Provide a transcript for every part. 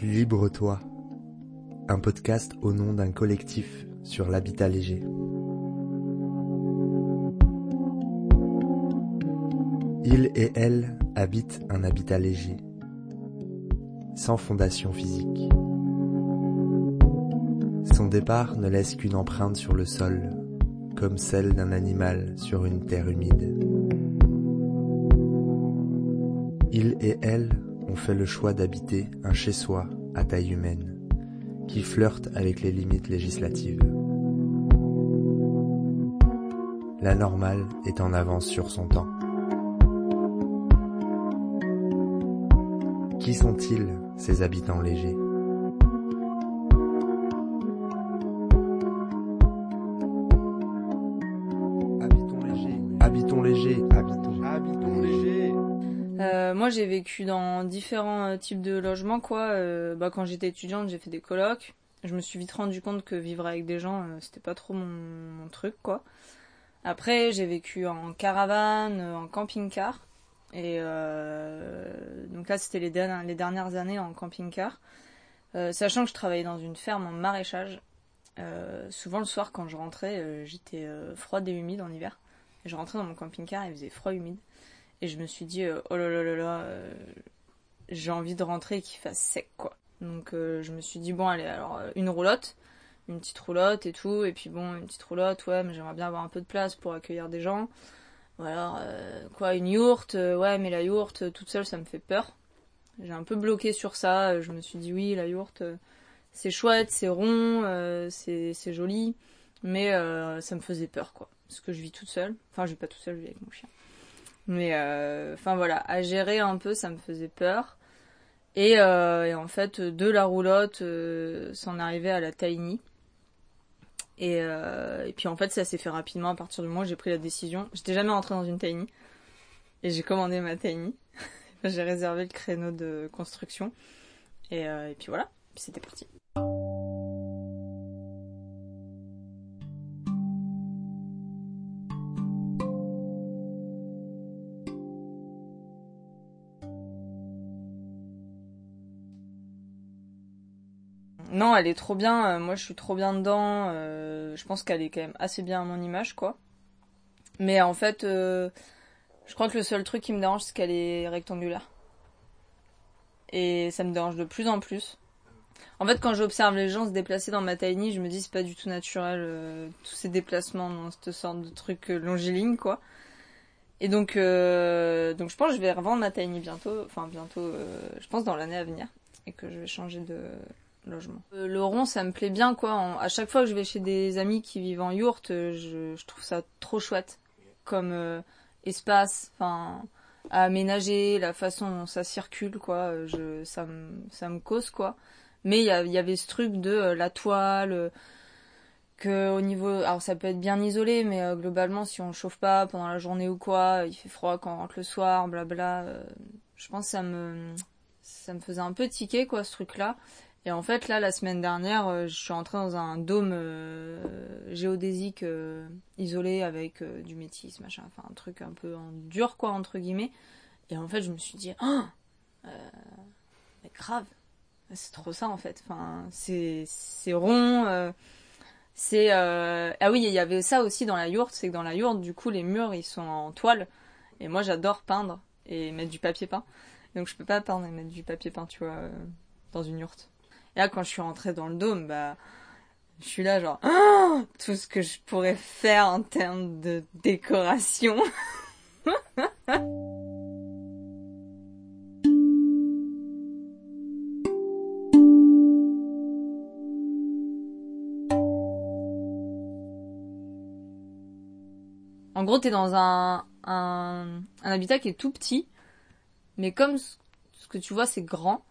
Libre-toi, un podcast au nom d'un collectif sur l'habitat léger. Il et elle habitent un habitat léger, sans fondation physique. Son départ ne laisse qu'une empreinte sur le sol, comme celle d'un animal sur une terre humide. Il et elle ont fait le choix d'habiter un chez-soi à taille humaine, qui flirte avec les limites législatives. La normale est en avance sur son temps. Qui sont-ils, ces habitants légers? Habitons léger, habitons léger, habitons. Euh, moi, j'ai vécu dans différents euh, types de logements, quoi. Euh, bah, quand j'étais étudiante, j'ai fait des colocs. Je me suis vite rendu compte que vivre avec des gens, c'était pas trop mon, truc, quoi. Après, j'ai vécu en caravane, en camping-car. Et donc là, c'était les, dernières- années en camping-car. Sachant que je travaillais dans une ferme en maraîchage. Souvent, le soir, quand je rentrais, j'étais froide et humide en hiver. Je rentrais dans mon camping-car, il faisait froid et humide. Et je me suis dit, euh, oh là là là là, euh, j'ai envie de rentrer et fasse sec, quoi. Donc euh, je me suis dit, bon, allez, alors une roulotte, une petite roulotte et tout. Et puis bon, une petite roulotte, ouais, mais j'aimerais bien avoir un peu de place pour accueillir des gens. Euh, quoi, une yourte, ouais, mais la yourte, toute seule, ça me fait peur. J'ai un peu bloqué sur ça. Je me suis dit, oui, la yourte, c'est chouette, c'est rond, c'est joli. Mais ça me faisait peur, quoi. Parce que je vis toute seule. Enfin, je vis pas toute seule, je vis avec mon chien. Mais euh, enfin voilà, à gérer un peu, ça me faisait peur. Et, euh, en fait, de la roulotte, euh, s'en arrivait à la tiny. Et, euh, et puis en fait, ça s'est fait rapidement à partir du moment où j'ai pris la décision. J'étais jamais rentrée dans une tiny. Et j'ai commandé ma tiny. j'ai réservé le créneau de construction. Et, euh, et puis voilà, c'était parti. Non, elle est trop bien. euh, Moi, je suis trop bien dedans. euh, je pense qu'elle est quand même assez bien à mon image, quoi. Mais en fait, euh, je crois que le seul truc qui me dérange, c'est qu'elle est rectangulaire. Et ça me dérange de plus en plus. En fait, quand j'observe les gens se déplacer dans ma tiny, je me dis c'est pas du tout naturel euh, tous ces déplacements dans cette sorte de truc longiligne, quoi. Et donc, donc je pense que je vais revendre ma tiny bientôt. Enfin, bientôt, je pense dans l'année à venir. Et que je vais changer de, logement. Euh, le rond, ça me plaît bien, quoi. À chaque fois que je vais chez des amis qui vivent en yourte, euh, je, trouve ça trop chouette comme euh, espace, enfin, à aménager, la façon dont ça circule, quoi. ça me, cause, quoi. Mais il y, avait ce truc de la toile, que au niveau, alors ça peut être bien isolé, mais globalement, si on chauffe pas pendant la journée ou quoi, il fait froid quand on rentre le soir, blabla. je pense que ça me, ça me faisait un peu tiquer, quoi, ce truc-là. Et en fait, là, la semaine dernière, euh, je suis entrée dans un dôme euh, géodésique euh, isolé avec du métis, machin, enfin un truc un peu dur, quoi, entre guillemets. Et en fait, je me suis dit, ah, euh, mais grave, c'est trop ça en fait. Enfin, c'est c'est rond. c'est ah oui, il y avait ça aussi dans la yourte, c'est que dans la yourte, du coup, les murs ils sont en toile. Et moi, j'adore peindre et mettre du papier peint. Donc je peux pas peindre et mettre du papier peint, tu vois, dans une yourte. Et là, quand je suis rentrée dans le dôme, bah, je suis là genre, Ah tout ce que je pourrais faire en termes de décoration. En gros, t'es dans un, un, un habitat qui est tout petit, mais comme ce que tu vois, c'est grand,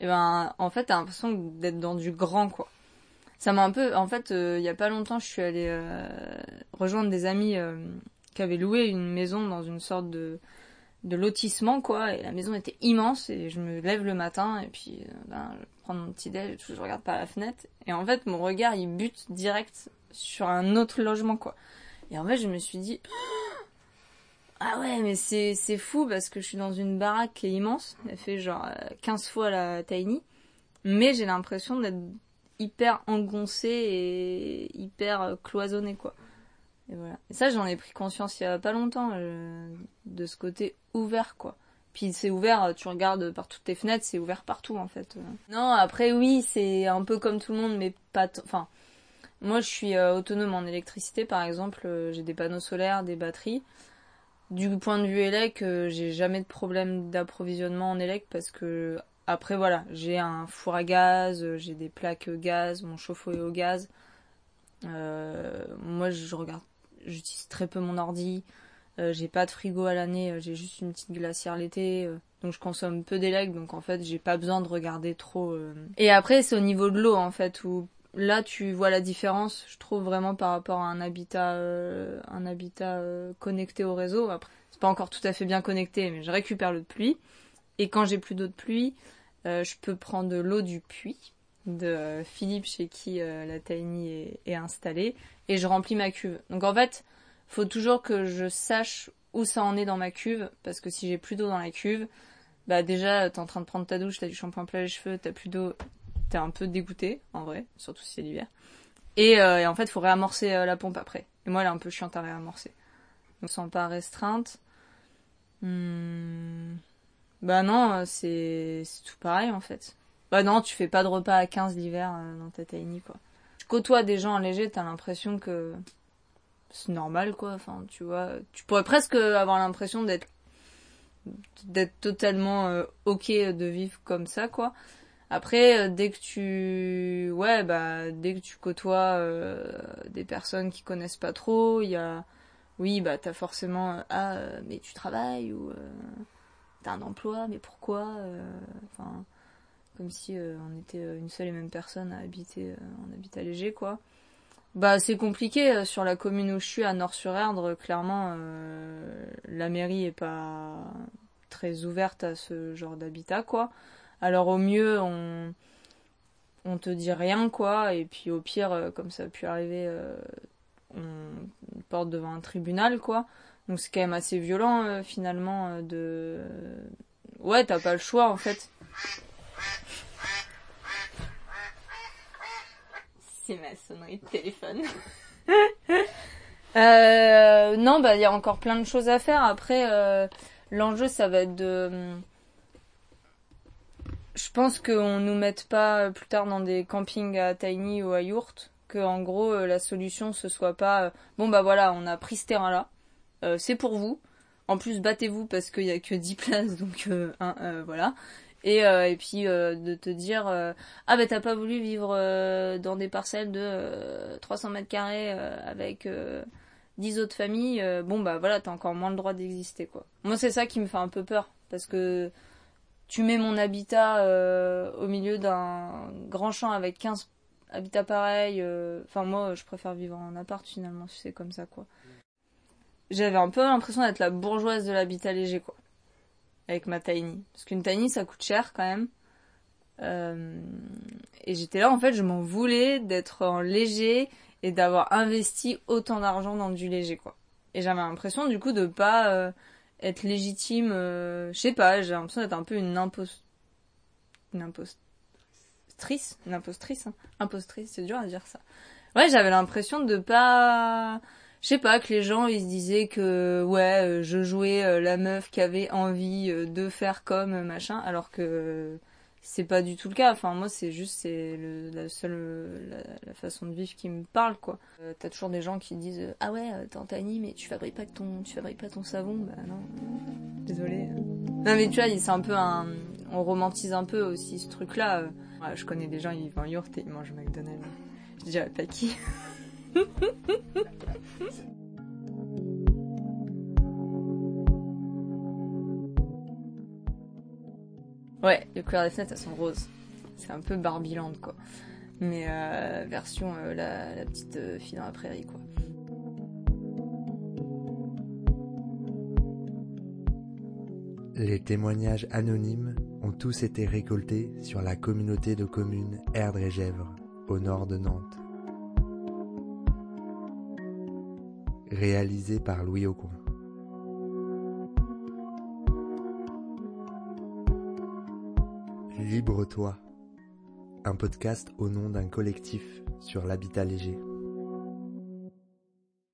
et ben, en fait, t'as l'impression d'être dans du grand, quoi. Ça m'a un peu, en fait, euh, il y a pas longtemps, je suis allée euh, rejoindre des amis euh, qui avaient loué une maison dans une sorte de, de lotissement, quoi, et la maison était immense, et je me lève le matin, et puis, ben, je prends mon petit déj, tout, je regarde par la fenêtre, et en fait, mon regard, il bute direct sur un autre logement, quoi. Et en fait, je me suis dit, ah ouais, mais c'est, c'est fou parce que je suis dans une baraque qui est immense. Elle fait genre euh, 15 fois la tiny. mais j'ai l'impression d'être hyper engoncé et hyper euh, cloisonné quoi. Et voilà. Et ça j'en ai pris conscience il y a pas longtemps euh, de ce côté ouvert quoi. Puis c'est ouvert, euh, tu regardes par toutes tes fenêtres, c'est ouvert partout en fait. Non, après oui, c'est un peu comme tout le monde mais pas enfin moi je suis autonome en électricité par exemple, j'ai des panneaux solaires, des batteries. Du point de vue élec, j'ai jamais de problème d'approvisionnement en élec parce que après voilà, j'ai un four à gaz, euh, j'ai des plaques gaz, mon chauffe-eau est au gaz. Euh, moi je regarde, j'utilise très peu mon ordi. Euh, j'ai pas de frigo à l'année, j'ai juste une petite glacière l'été, donc je consomme peu d'élec, donc en fait j'ai pas besoin de regarder trop. Et après c'est au niveau de l'eau en fait où là tu vois la différence, je trouve vraiment par rapport à un habitat, un habitat connecté au réseau. Après c'est pas encore tout à fait bien connecté, mais je récupère l'eau de pluie. Et quand j'ai plus d'eau de pluie, euh, je peux prendre de l'eau du puits de Philippe chez qui euh, la Tiny est, installée et je remplis ma cuve. Donc en fait, faut toujours que je sache où ça en est dans ma cuve parce que si j'ai plus d'eau dans la cuve, bah déjà t'es en train de prendre ta douche, t'as du shampoing plein les cheveux, t'as plus d'eau, t'es un peu dégoûté en vrai, surtout si c'est l'hiver. Et, euh, en fait, faut réamorcer la pompe après. Et moi, elle est un peu chiante à réamorcer. Donc, sans pas restreinte. Hmm. Bah non, euh, c'est tout pareil en fait. Bah non, tu fais pas de repas à 15 l'hiver euh, dans ta tiny quoi. Tu côtoies des gens allégés, t'as l'impression que c'est normal quoi. Enfin, tu vois, tu pourrais presque avoir l'impression d'être d'être totalement euh, ok de vivre comme ça quoi. Après, dès que tu, ouais, bah, dès que tu côtoies des personnes qui connaissent pas trop, il y a, oui, bah, t'as forcément, ah, mais tu travailles ou, un emploi, mais pourquoi euh, Enfin, comme si euh, on était euh, une seule et même personne à habiter en habitat léger, quoi. Bah, c'est compliqué sur la commune où je suis, à Nord-sur-Erdre. Clairement, la mairie est pas très ouverte à ce genre d'habitat, quoi. Alors au mieux, on on te dit rien, quoi. Et puis au pire, comme ça a pu arriver, on porte devant un tribunal, quoi. Donc c'est quand même assez violent euh, finalement euh, de... Ouais, t'as pas le choix en fait. C'est ma sonnerie de téléphone. euh, non, bah il y a encore plein de choses à faire. Après, euh, l'enjeu ça va être de... Je pense qu'on nous mette pas plus tard dans des campings à Tiny ou à Yurt, que en gros la solution ce soit pas bon bah voilà on a pris ce terrain là euh, c'est pour vous. En plus, battez-vous parce qu'il y a que 10 places, donc euh, euh, voilà. Et, et puis de te dire ah ben t'as pas voulu vivre dans des parcelles de 300 mètres carrés avec 10 autres familles, bon bah voilà t'as encore moins le droit d'exister quoi. Moi c'est ça qui me fait un peu peur parce que tu mets mon habitat au milieu d'un grand champ avec 15 habitats pareils. Enfin moi je préfère vivre en appart finalement si c'est comme ça quoi j'avais un peu l'impression d'être la bourgeoise de l'habitat léger, quoi. Avec ma tiny. Parce qu'une tiny, ça coûte cher quand même. Euh, et j'étais là, en fait, je m'en voulais d'être en léger et d'avoir investi autant d'argent dans du léger, quoi. Et j'avais l'impression, du coup, de pas euh, être légitime. Euh, je sais pas, j'ai l'impression d'être un peu une impost... Une impostrice Une impostrice, hein. Impostrice, c'est dur à dire ça. Ouais, j'avais l'impression de pas je sais pas que les gens ils se disaient que ouais euh, je jouais euh, la meuf qui avait envie de faire comme machin alors que c'est pas du tout le cas. Enfin moi c'est juste c'est la seule la, façon de vivre qui me parle quoi. T'as toujours des gens qui disent ah ouais Tantani mais tu fabriques pas ton tu fabriques pas ton savon. Bah non. Désolé non mais tu vois c'est un peu un on romantise un peu aussi ce truc là je connais des gens ils vont en yurt et ils mangent McDonald's. Je dirais pas qui ouais, les couleurs des fenêtres, elles sont roses. C'est un peu Barbiland, quoi. Mais euh, version euh, la, petite euh, fille dans la prairie, quoi. Les témoignages anonymes ont tous été récoltés sur la communauté de communes Erdre et Gèvres, au nord de Nantes. réalisé par Louis Aucoin. Libre-toi, un podcast au nom d'un collectif sur l'habitat léger.